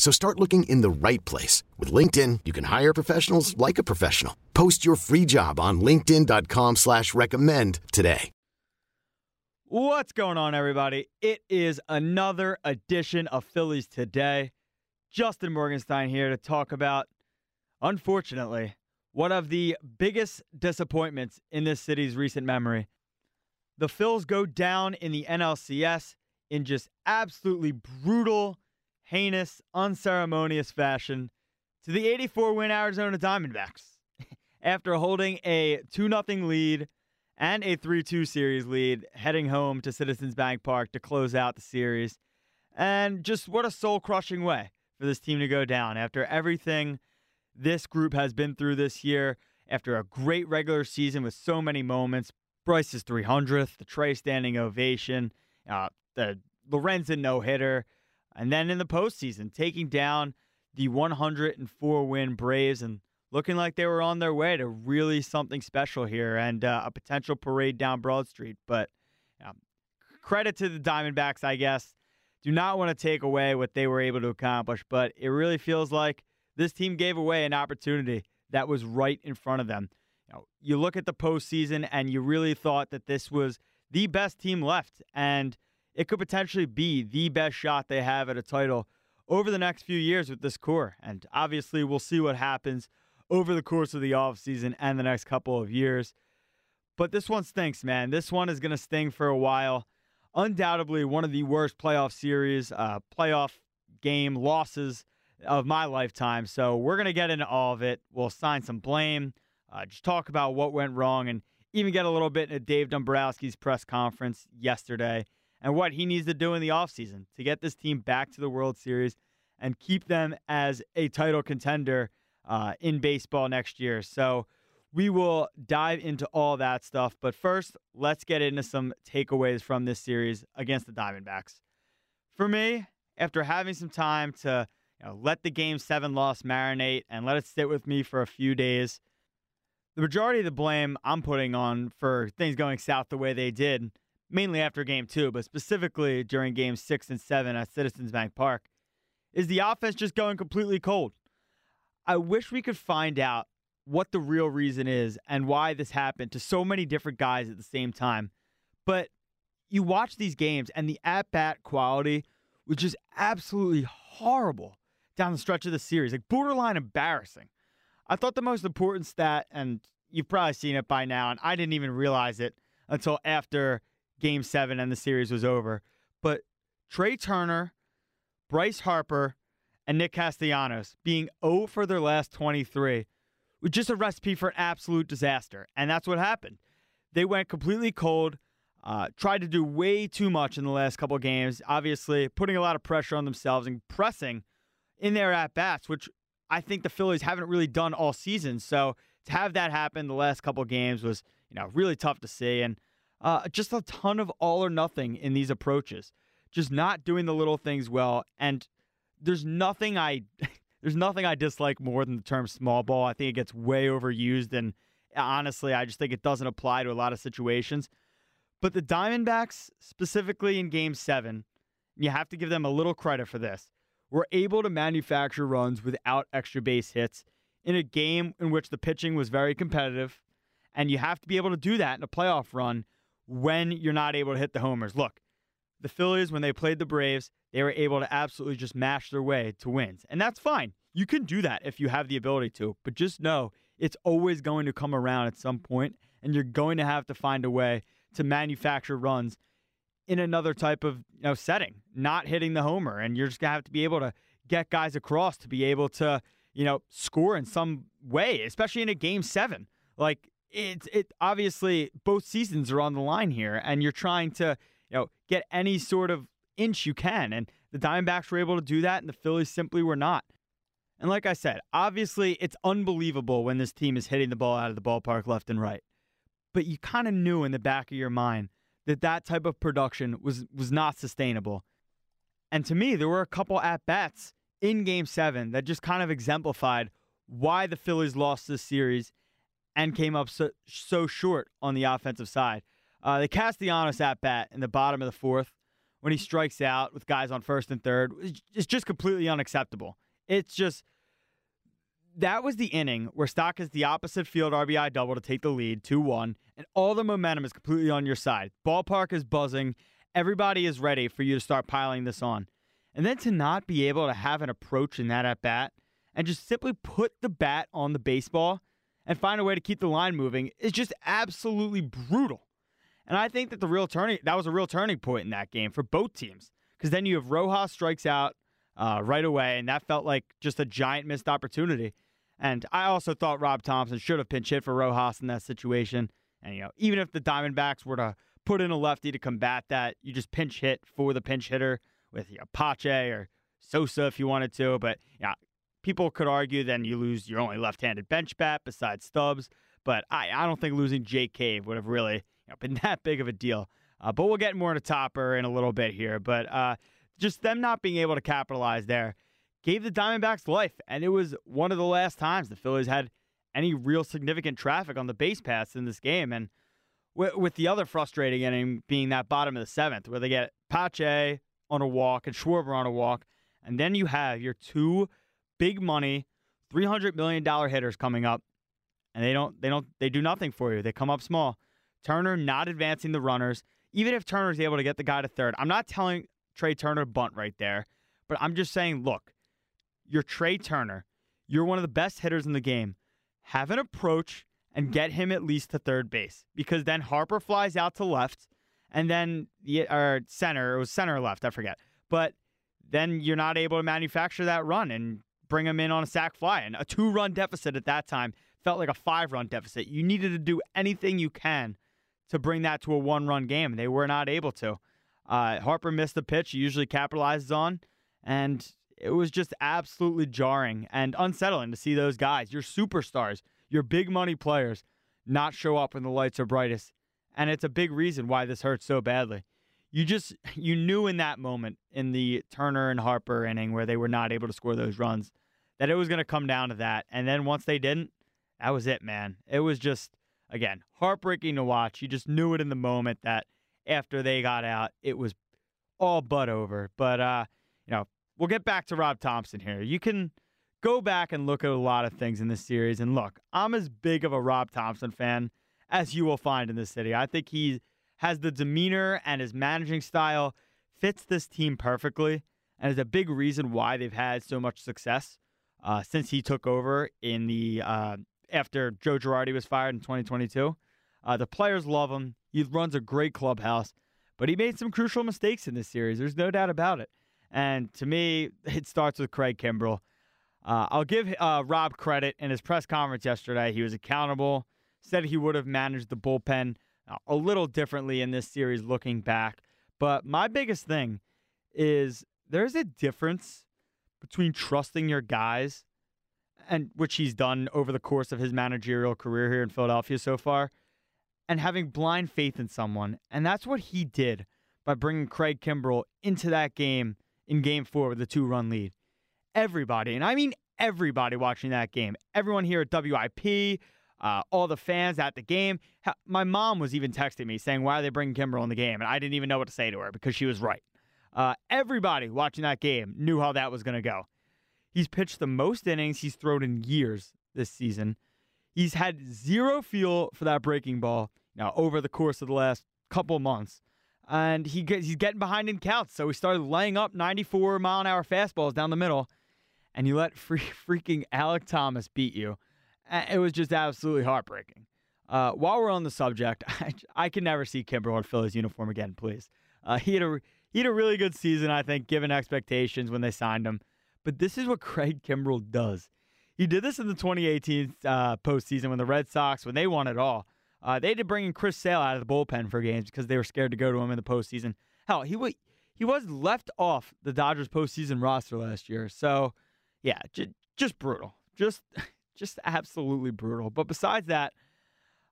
So start looking in the right place. With LinkedIn, you can hire professionals like a professional. Post your free job on linkedin.com slash recommend today. What's going on, everybody? It is another edition of Phillies Today. Justin Morganstein here to talk about, unfortunately, one of the biggest disappointments in this city's recent memory. The Phils go down in the NLCS in just absolutely brutal – heinous, unceremonious fashion to the 84 win Arizona Diamondbacks after holding a 2 0 lead and a 3 2 series lead heading home to Citizens Bank Park to close out the series. And just what a soul crushing way for this team to go down after everything this group has been through this year, after a great regular season with so many moments. Bryce's 300th, the Trey standing ovation, uh, the Lorenzen no hitter, and then in the postseason, taking down the 104 win Braves and looking like they were on their way to really something special here and uh, a potential parade down Broad Street. But credit to the Diamondbacks, I guess. Do not want to take away what they were able to accomplish, but it really feels like this team gave away an opportunity that was right in front of them. You, look at the postseason and you really thought that this was the best team left. And it could potentially be the best shot they have at a title over the next few years with this core. And obviously, we'll see what happens over the course of the offseason and the next couple of years. But this one stinks, man. This one is going to sting for a while. Undoubtedly, one of the worst playoff series, uh, playoff game losses of my lifetime. So we're going to get into all of it. We'll assign some blame, uh, just talk about what went wrong, and even get a little bit into Dave Dombrowski's press conference yesterday and what he needs to do in the offseason to get this team back to the World Series and keep them as a title contender uh, in baseball next year. So we will dive into all that stuff. But first, let's get into some takeaways from this series against the Diamondbacks. For me, after having some time to you know, let the game seven loss marinate and let it sit with me for a few days, the majority of the blame I'm putting on for things going south the way they did mainly after game two, but specifically during games six and seven at Citizens Bank Park, is the offense just going completely cold. I wish we could find out what the real reason is and why this happened to so many different guys at the same time. But you watch these games and the at bat quality was just absolutely horrible down the stretch of the series, like borderline embarrassing. I thought the most important stat, and you've probably seen it by now, and I didn't even realize it until after game seven and the series was over. But Trey Turner, Bryce Harper, and Nick Castellanos being 0 for their last 23 was just a recipe for an absolute disaster. And that's what happened. They went completely cold, uh, tried to do way too much in the last couple games, obviously putting a lot of pressure on themselves and pressing in their at bats, which I think the Phillies haven't really done all season. So to have that happen the last couple games was, you know, really tough to see. And uh, just a ton of all or nothing in these approaches. Just not doing the little things well. And there's nothing I there's nothing I dislike more than the term small ball. I think it gets way overused and honestly, I just think it doesn't apply to a lot of situations. But the Diamondbacks, specifically in game seven, you have to give them a little credit for this. Were able to manufacture runs without extra base hits in a game in which the pitching was very competitive. And you have to be able to do that in a playoff run when you're not able to hit the homers. Look, the Phillies, when they played the Braves, they were able to absolutely just mash their way to wins. And that's fine. You can do that if you have the ability to, but just know it's always going to come around at some point, and you're going to have to find a way to manufacture runs in another type of you know, setting, not hitting the homer, and you're just gonna have to be able to get guys across to be able to you know score in some way, especially in a game seven. Like it's it obviously both seasons are on the line here, and you're trying to you know get any sort of inch you can, and the Diamondbacks were able to do that, and the Phillies simply were not. And like I said, obviously it's unbelievable when this team is hitting the ball out of the ballpark left and right. But you kind of knew in the back of your mind that that type of production was was not sustainable. And to me, there were a couple at bats in Game Seven that just kind of exemplified why the Phillies lost this series and came up so, so short on the offensive side. Uh, they cast the Castellanos at bat in the bottom of the fourth when he strikes out with guys on first and third is just completely unacceptable. It's just that was the inning where Stott is the opposite field RBI double to take the lead 2 1, and all the momentum is completely on your side. Ballpark is buzzing. Everybody is ready for you to start piling this on. And then to not be able to have an approach in that at bat and just simply put the bat on the baseball and find a way to keep the line moving is just absolutely brutal. And I think that the real turning that was a real turning point in that game for both teams because then you have Rojas strikes out uh, right away, and that felt like just a giant missed opportunity. And I also thought Rob Thomson should have pinch hit for Rojas in that situation. And, you know, even if the Diamondbacks were to put in a lefty to combat that, you just pinch hit for the pinch hitter with you know, Pache or Sosa if you wanted to. But, yeah, people could argue then you lose your only left handed bench bat besides Stubbs. But I, I don't think losing Jake Cave would have really you know, been that big of a deal. Uh, but we'll get more into Topper in a little bit here. But uh, just them not being able to capitalize there gave the Diamondbacks life. And it was one of the last times the Phillies had any real significant traffic on the base paths in this game. And with, with the other frustrating inning being that bottom of the seventh, where they get Pache on a walk and Schwarber on a walk. And then you have your two big money, $300 million hitters coming up. And they don't, they don't, they do nothing for you. They come up small. Turner not advancing the runners. Even if Turner's able to get the guy to third, I'm not telling Trey Turner bunt right there, but I'm just saying, look, you're Trey Turner. You're one of the best hitters in the game. Have an approach and get him at least to third base because then Harper flies out to left and then or center, it was center left, I forget. But then you're not able to manufacture that run and bring him in on a sac fly. And a two run deficit at that time felt like a five run deficit. You needed to do anything you can to bring that to a one run game. They were not able to. Uh, Harper missed the pitch he usually capitalizes on, and it was just absolutely jarring and unsettling to see those guys, your superstars, your big money players, not show up when the lights are brightest. And it's a big reason why this hurts so badly. You just you knew in that moment in the Turner and Harper inning where they were not able to score those runs that it was going to come down to that. And then once they didn't, that was it, man. It was just again heartbreaking to watch. You just knew it in the moment that after they got out, it was all but over. But uh, you know, we'll get back to Rob Thomson here. You can go back and look at a lot of things in this series. And look, I'm as big of a Rob Thomson fan as you will find in this city. I think he has the demeanor and his managing style fits this team perfectly and is a big reason why they've had so much success uh, since he took over in the uh, after Joe Girardi was fired in 2022. Uh, the players love him. He runs a great clubhouse, but he made some crucial mistakes in this series. There's no doubt about it. And to me, it starts with Craig Kimbrel. Uh, I'll give uh, Rob credit in his press conference yesterday. He was accountable, said he would have managed the bullpen a little differently in this series looking back. But my biggest thing is there's a difference between trusting your guys, and which he's done over the course of his managerial career here in Philadelphia so far, and having blind faith in someone. And that's what he did by bringing Craig Kimbrel into that game in game four with a two run lead. Everybody, and I mean everybody watching that game, everyone here at WIP, uh, all the fans at the game. My mom was even texting me saying, Why are they bringing Kimbrel in the game? And I didn't even know what to say to her because she was right. Uh, everybody watching that game knew how that was going to go. He's pitched the most innings he's thrown in years this season. He's had zero feel for that breaking ball now over the course of the last couple months and he gets, he's getting behind in counts. So he started laying up 94 mile an hour fastballs down the middle. and you let free, freaking Alek Thomas beat you. It was just absolutely heartbreaking. Uh, while we're on the subject, I, I can never see Kimbrel in Phillies uniform again, please. Uh, he had a he had a really good season, I think, given expectations when they signed him. But this is what Craig Kimbrel does. He did this in the 2018 uh, postseason when the Red Sox, when they won it all, uh, they to bring in Chris Sale out of the bullpen for games because they were scared to go to him in the postseason. Hell, he was he was left off the Dodgers postseason roster last year. So, yeah, j- just brutal, just just absolutely brutal. But besides that,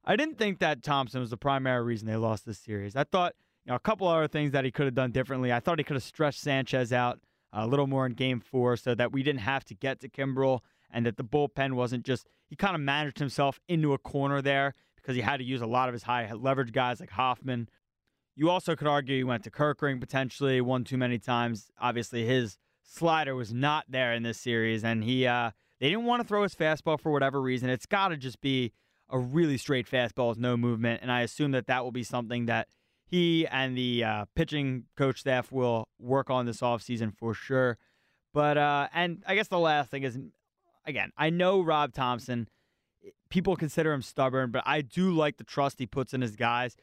I didn't think that Thomson was the primary reason they lost this series. I thought you know a couple other things that he could have done differently. I thought he could have stretched Sanchez out a little more in Game Four so that we didn't have to get to Kimbrel and that the bullpen wasn't just he kind of managed himself into a corner there because he had to use a lot of his high leverage guys like Hoffman. You also could argue he went to Kerkering potentially one too many times. Obviously, his slider was not there in this series, and he uh, they didn't want to throw his fastball for whatever reason. It's got to just be a really straight fastball with no movement, and I assume that that will be something that he and the uh, pitching coach staff will work on this offseason for sure. But uh, and I guess the last thing is, again, I know Rob Thomson people consider him stubborn, but I do like the trust he puts in his guys.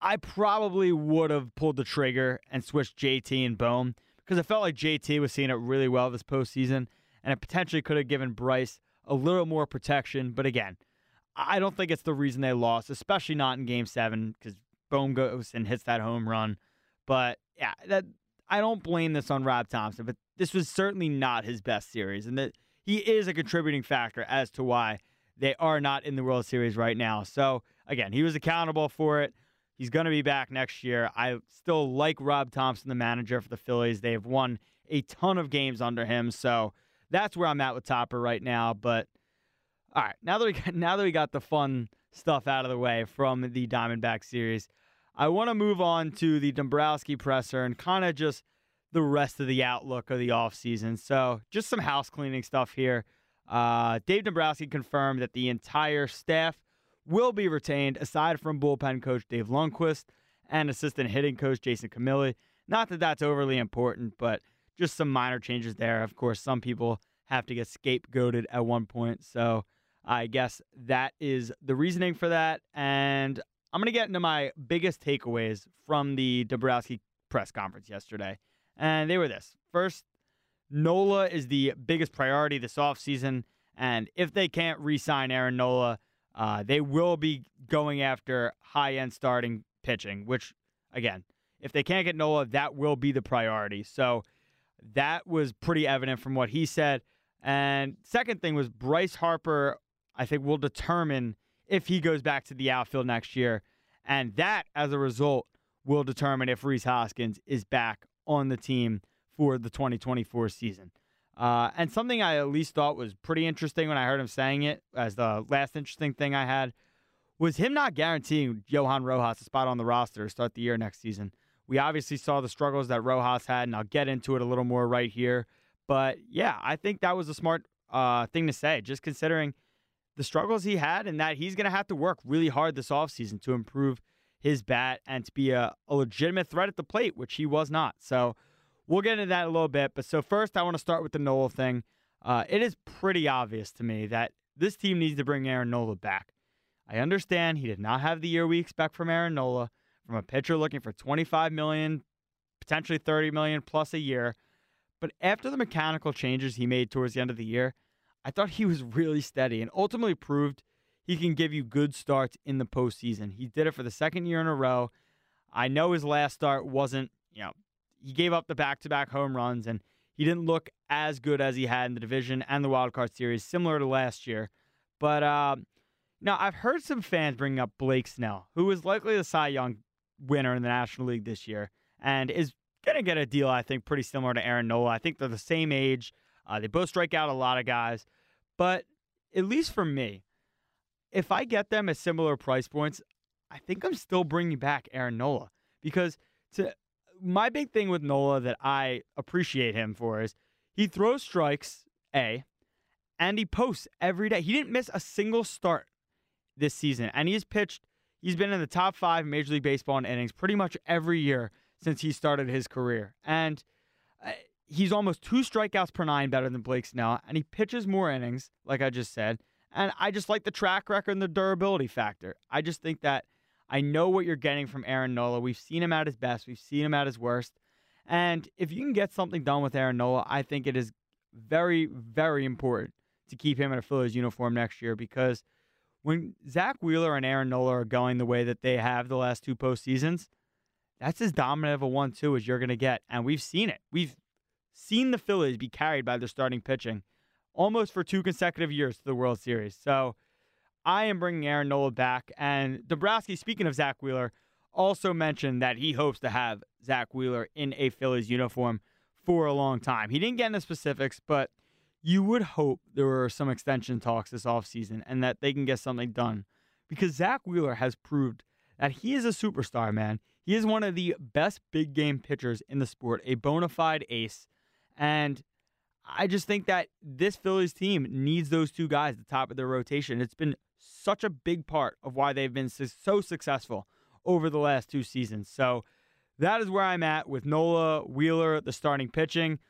I probably would have pulled the trigger and switched JT and Bohm because I felt like JT was seeing it really well this postseason, and it potentially could have given Bryce a little more protection. But again, I don't think it's the reason they lost, especially not in Game Seven because Bohm goes and hits that home run. But yeah, that I don't blame this on Rob Thomson, but this was certainly not his best series, and that he is a contributing factor as to why they are not in the World Series right now. So, again, he was accountable for it. He's going to be back next year. I still like Rob Thomson, the manager for the Phillies. They have won a ton of games under him. So, that's where I'm at with Topper right now. But, all right, now that we got, now that we got the fun stuff out of the way from the Diamondback series, I want to move on to the Dombrowski presser and kind of just the rest of the outlook of the offseason. So, just some house cleaning stuff here. Uh, Dave Dombrowski confirmed that the entire staff will be retained, aside from bullpen coach Dave Lundquist and assistant hitting coach Jason Camilli. Not that that's overly important, but just some minor changes there. Of course, some people have to get scapegoated at one point. So I guess that is the reasoning for that. And I'm going to get into my biggest takeaways from the Dombrowski press conference yesterday. And they were this. First, Nola is the biggest priority this offseason. And if they can't re sign Aaron Nola, uh, they will be going after high end starting pitching, which, again, if they can't get Nola, that will be the priority. So that was pretty evident from what he said. And second thing was Bryce Harper, I think, will determine if he goes back to the outfield next year. And that, as a result, will determine if Rhys Hoskins is back on the team for the 2024 season. Uh, and something I at least thought was pretty interesting when I heard him saying it, as the last interesting thing I had, was him not guaranteeing Johan Rojas a spot on the roster to start the year next season. We obviously saw the struggles that Rojas had, and I'll get into it a little more right here. But yeah, I think that was a smart uh, thing to say, just considering the struggles he had and that he's going to have to work really hard this offseason to improve his bat and to be a, a legitimate threat at the plate, which he was not. So, We'll get into that a little bit. But so first, I want to start with the Nola thing. Uh, it is pretty obvious to me that this team needs to bring Aaron Nola back. I understand he did not have the year we expect from Aaron Nola, from a pitcher looking for 25 million, potentially 30 million plus a year. But after the mechanical changes he made towards the end of the year, I thought he was really steady and ultimately proved he can give you good starts in the postseason. He did it for the second year in a row. I know his last start wasn't, you know, he gave up the back-to-back home runs, and he didn't look as good as he had in the division and the wild card series, similar to last year. But uh, now I've heard some fans bring up Blake Snell, who is likely the Cy Young winner in the National League this year, and is going to get a deal I think pretty similar to Aaron Nola. I think they're the same age. Uh, they both strike out a lot of guys, but at least for me, if I get them at similar price points, I think I'm still bringing back Aaron Nola because to my big thing with Nola that I appreciate him for is he throws strikes, A, and he posts every day. He didn't miss a single start this season, and he's pitched, he's been in the top five Major League Baseball in innings pretty much every year since he started his career. And uh, he's almost two strikeouts per nine better than Blake Snell, and he pitches more innings, like I just said. And I just like the track record and the durability factor. I just think that I know what you're getting from Aaron Nola. We've seen him at his best, we've seen him at his worst. And if you can get something done with Aaron Nola, I think it is very, very important to keep him in a Phillies uniform next year because when Zack Wheeler and Aaron Nola are going the way that they have the last two postseasons, that's as dominant of a one-two as you're going to get, and we've seen it. We've seen the Phillies be carried by their starting pitching almost for two consecutive years to the World Series. So I am bringing Aaron Nola back. And Dombrowski, speaking of Zack Wheeler, also mentioned that he hopes to have Zack Wheeler in a Phillies uniform for a long time. He didn't get into specifics, but you would hope there were some extension talks this offseason and that they can get something done because Zack Wheeler has proved that he is a superstar, man. He is one of the best big game pitchers in the sport, a bona fide ace. And I just think that this Phillies team needs those two guys at the top of their rotation. It's been such a big part of why they've been so successful over the last two seasons. So that is where I'm at with Nola, Wheeler, the starting pitching.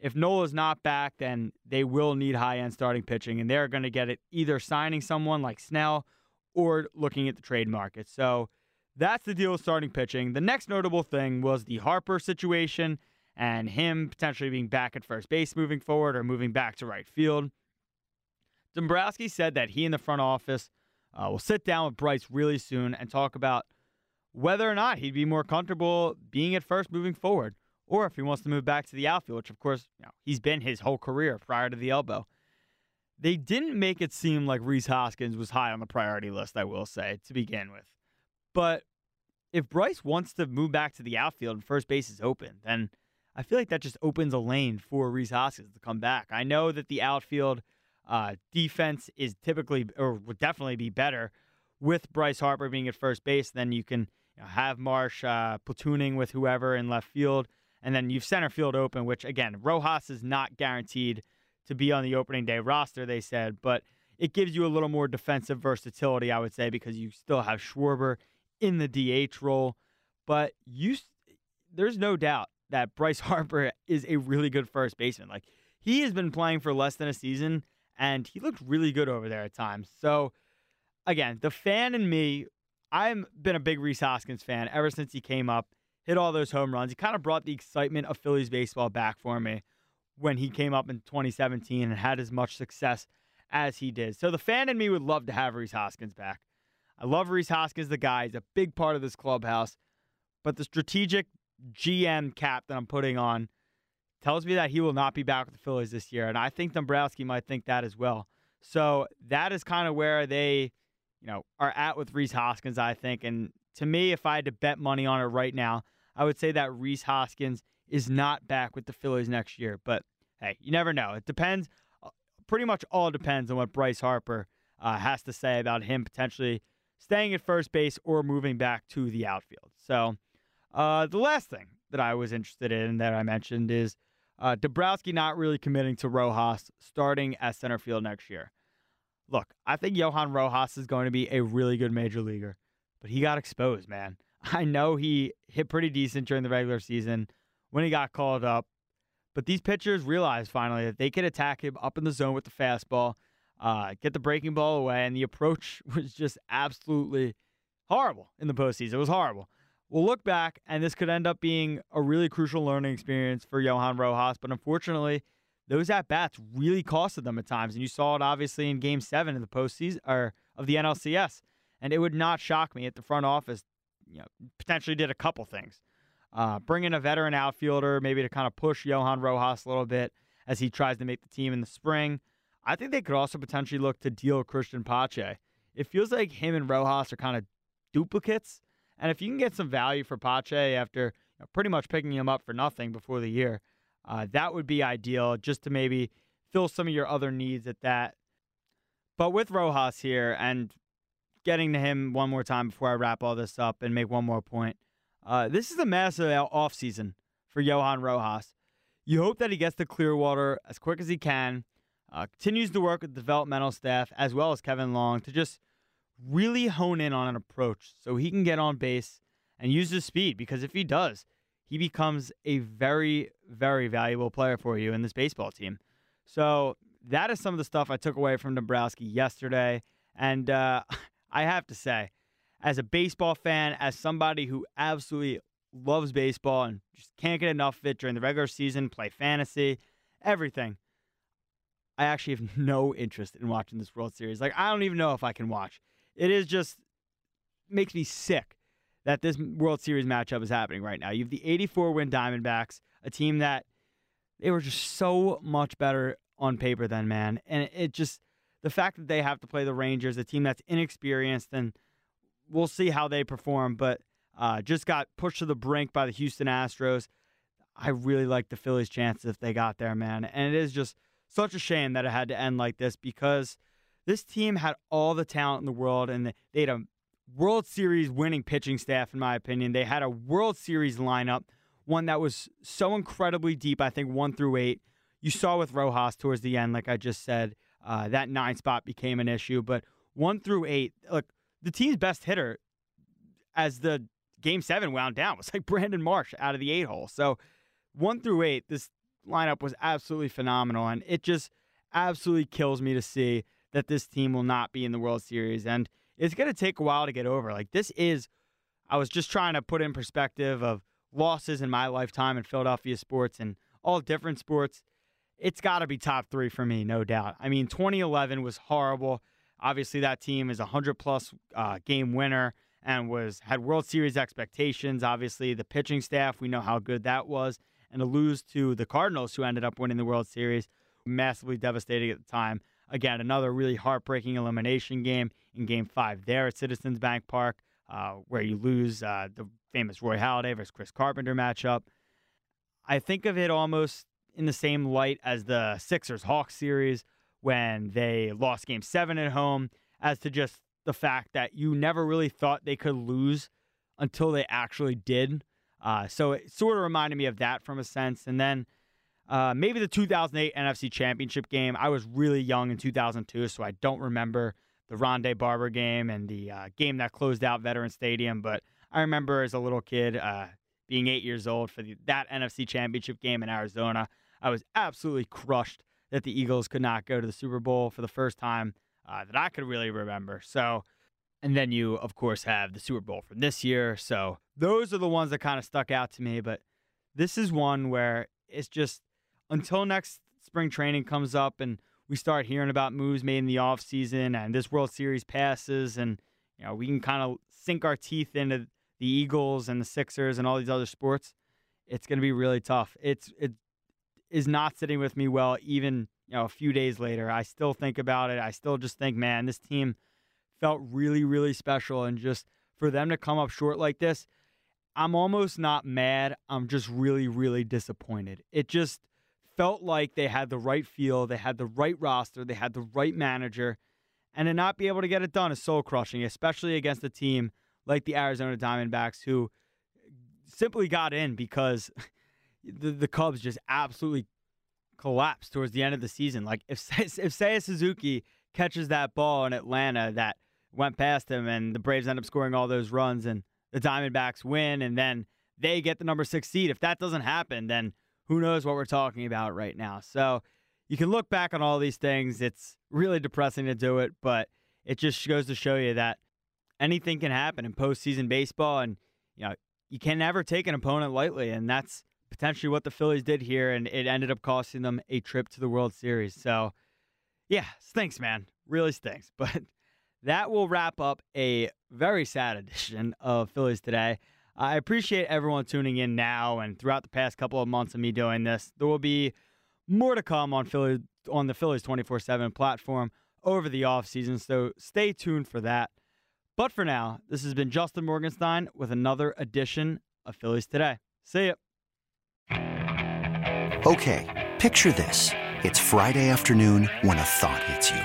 If Nola's not back, then they will need high end starting pitching, and they're going to get it either signing someone like Snell or looking at the trade market. So that's the deal with starting pitching. The next notable thing was the Harper situation and him potentially being back at first base moving forward or moving back to right field. Dombrowski said that he and the front office uh, will sit down with Bryce really soon and talk about whether or not he'd be more comfortable being at first moving forward, or if he wants to move back to the outfield, which of course you know, he's been his whole career prior to the elbow. They didn't make it seem like Rhys Hoskins was high on the priority list, I will say, to begin with. But if Bryce wants to move back to the outfield and first base is open, then I feel like that just opens a lane for Rhys Hoskins to come back. I know that the outfield uh, defense is typically or would definitely be better with Bryce Harper being at first base. Then you can you know, have Marsh uh, platooning with whoever in left field, and then you've center field open. Which again, Rojas is not guaranteed to be on the opening day roster. They said, but it gives you a little more defensive versatility, I would say, because you still have Schwarber in the DH role. But you, there's no doubt that Bryce Harper is a really good first baseman. Like he has been playing for less than a season and he looked really good over there at times. So again, the fan in me, I've been a big Rhys Hoskins fan ever since he came up, hit all those home runs. He kind of brought the excitement of Phillies baseball back for me when he came up in 2017 and had as much success as he did. So the fan in me would love to have Rhys Hoskins back. I love Rhys Hoskins, the guy. He's a big part of this clubhouse. But the strategic GM cap that I'm putting on tells me that he will not be back with the Phillies this year. And I think Dombrowski might think that as well. So that is kind of where they, you know, are at with Rhys Hoskins, I think. And to me, if I had to bet money on it right now, I would say that Rhys Hoskins is not back with the Phillies next year. But hey, you never know. It depends. Uh, pretty much all depends on what Bryce Harper uh, has to say about him potentially staying at first base or moving back to the outfield. So uh, the last thing that I was interested in that I mentioned is uh, Dombrowski not really committing to Rojas starting at center field next year. Look, I think Johan Rojas is going to be a really good major leaguer, but he got exposed, man. I know he hit pretty decent during the regular season when he got called up, but these pitchers realized finally that they could attack him up in the zone with the fastball, uh, get the breaking ball away, and the approach was just absolutely horrible in the postseason. It was horrible we'll look back, and this could end up being a really crucial learning experience for Johan Rojas. But unfortunately, those at bats really costed them at times, and you saw it obviously in Game Seven of the postseason or of the NLCS. And it would not shock me at the front office, you know, potentially did a couple things, uh, bring in a veteran outfielder, maybe to kind of push Johan Rojas a little bit as he tries to make the team in the spring. I think they could also potentially look to deal Cristian Pache. It feels like him and Rojas are kind of duplicates and if you can get some value for Pache after you know, pretty much picking him up for nothing before the year, uh, that would be ideal just to maybe fill some of your other needs at that. But with Rojas here and getting to him one more time before I wrap all this up and make one more point, uh, this is a massive offseason for Johan Rojas. You hope that he gets to Clearwater as quick as he can, uh, continues to work with developmental staff as well as Kevin Long to just really hone in on an approach so he can get on base and use his speed because if he does, he becomes a very, very valuable player for you in this baseball team. So that is some of the stuff I took away from Dombrowski yesterday. And uh, I have to say, as a baseball fan, as somebody who absolutely loves baseball and just can't get enough of it during the regular season, play fantasy, everything. I actually have no interest in watching this World Series. Like I don't even know if I can watch. It is just makes me sick that this World Series matchup is happening right now. You have the 84 win Diamondbacks, a team that they were just so much better on paper than man, and it just the fact that they have to play the Rangers, a team that's inexperienced, and we'll see how they perform, but uh, just got pushed to the brink by the Houston Astros. I really like the Phillies' chances if they got there, man. And it is just such a shame that it had to end like this because this team had all the talent in the world and they had a World Series winning pitching staff, in my opinion. They had a World Series lineup, one that was so incredibly deep, I think one through eight. You saw with Rojas towards the end, like I just said, uh, that nine spot became an issue. But one through eight, look, the team's best hitter as the game seven wound down was like Brandon Marsh out of the eight hole. So one through eight, this lineup was absolutely phenomenal. And it just absolutely kills me to see that this team will not be in the World Series. And it's going to take a while to get over. Like, this is, I was just trying to put in perspective of losses in my lifetime in Philadelphia sports and all different sports. It's got to be top three for me, no doubt. I mean, 2011 was horrible. Obviously, that team is a 100 plus uh, game winner and was had World Series expectations. Obviously, the pitching staff, we know how good that was. And to lose to the Cardinals, who ended up winning the World Series, massively devastating at the time. Again, another really heartbreaking elimination game in Game Five there at Citizens Bank Park, uh, where you lose uh, the famous Roy Halladay versus Chris Carpenter matchup. I think of it almost in the same light as the Sixers Hawks series when they lost Game Seven at home, as to just the fact that you never really thought they could lose until they actually did. Uh, so it sort of reminded me of that from a sense. And then uh, maybe the 2008 NFC Championship game. I was really young in 2002, so I don't remember the Rondé Barber game and the uh, game that closed out Veteran Stadium. But I remember as a little kid uh, being eight years old for the, that NFC Championship game in Arizona. I was absolutely crushed that the Eagles could not go to the Super Bowl for the first time uh, that I could really remember. So, and then you, of course, have the Super Bowl from this year. So those are the ones that kind of stuck out to me. But this is one where it's just until next spring training comes up and we start hearing about moves made in the offseason and this World Series passes and you know we can kind of sink our teeth into the Eagles and the Sixers and all these other sports. It's going to be really tough. It's it is not sitting with me well even you know, a few days later, I still think about it. I still just think, man, this team felt really, really special. And just for them to come up short like this, I'm almost not mad. I'm just really, really disappointed. It just felt like they had the right feel, they had the right roster, they had the right manager. And to not be able to get it done is soul crushing, especially against a team like the Arizona Diamondbacks, who simply got in because the, the Cubs just absolutely collapsed towards the end of the season. Like if if Seiya Suzuki catches that ball in Atlanta that went past him, and the Braves end up scoring all those runs, and the Diamondbacks win, and then they get the number six seed. If that doesn't happen, then who knows what we're talking about right now? So you can look back on all these things. It's really depressing to do it, but it just goes to show you that anything can happen in postseason baseball, and you know you can never take an opponent lightly, and that's potentially what the Phillies did here, and it ended up costing them a trip to the World Series. So, yeah, stinks, man. Really stinks. But that will wrap up a very sad edition of Phillies Today. I appreciate everyone tuning in now and throughout the past couple of months of me doing this. There will be more to come on Philly on the Phillies 24/7 platform over the offseason, so stay tuned for that. But for now, this has been Justin Morganstein with another edition of Phillies Today. See ya. Okay, picture this. It's Friday afternoon when a thought hits you.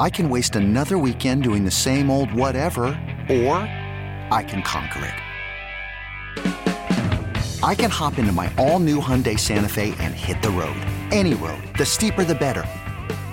I can waste another weekend doing the same old whatever, or I can conquer it. I can hop into my all new Hyundai Santa Fe and hit the road. Any road. The steeper, the better.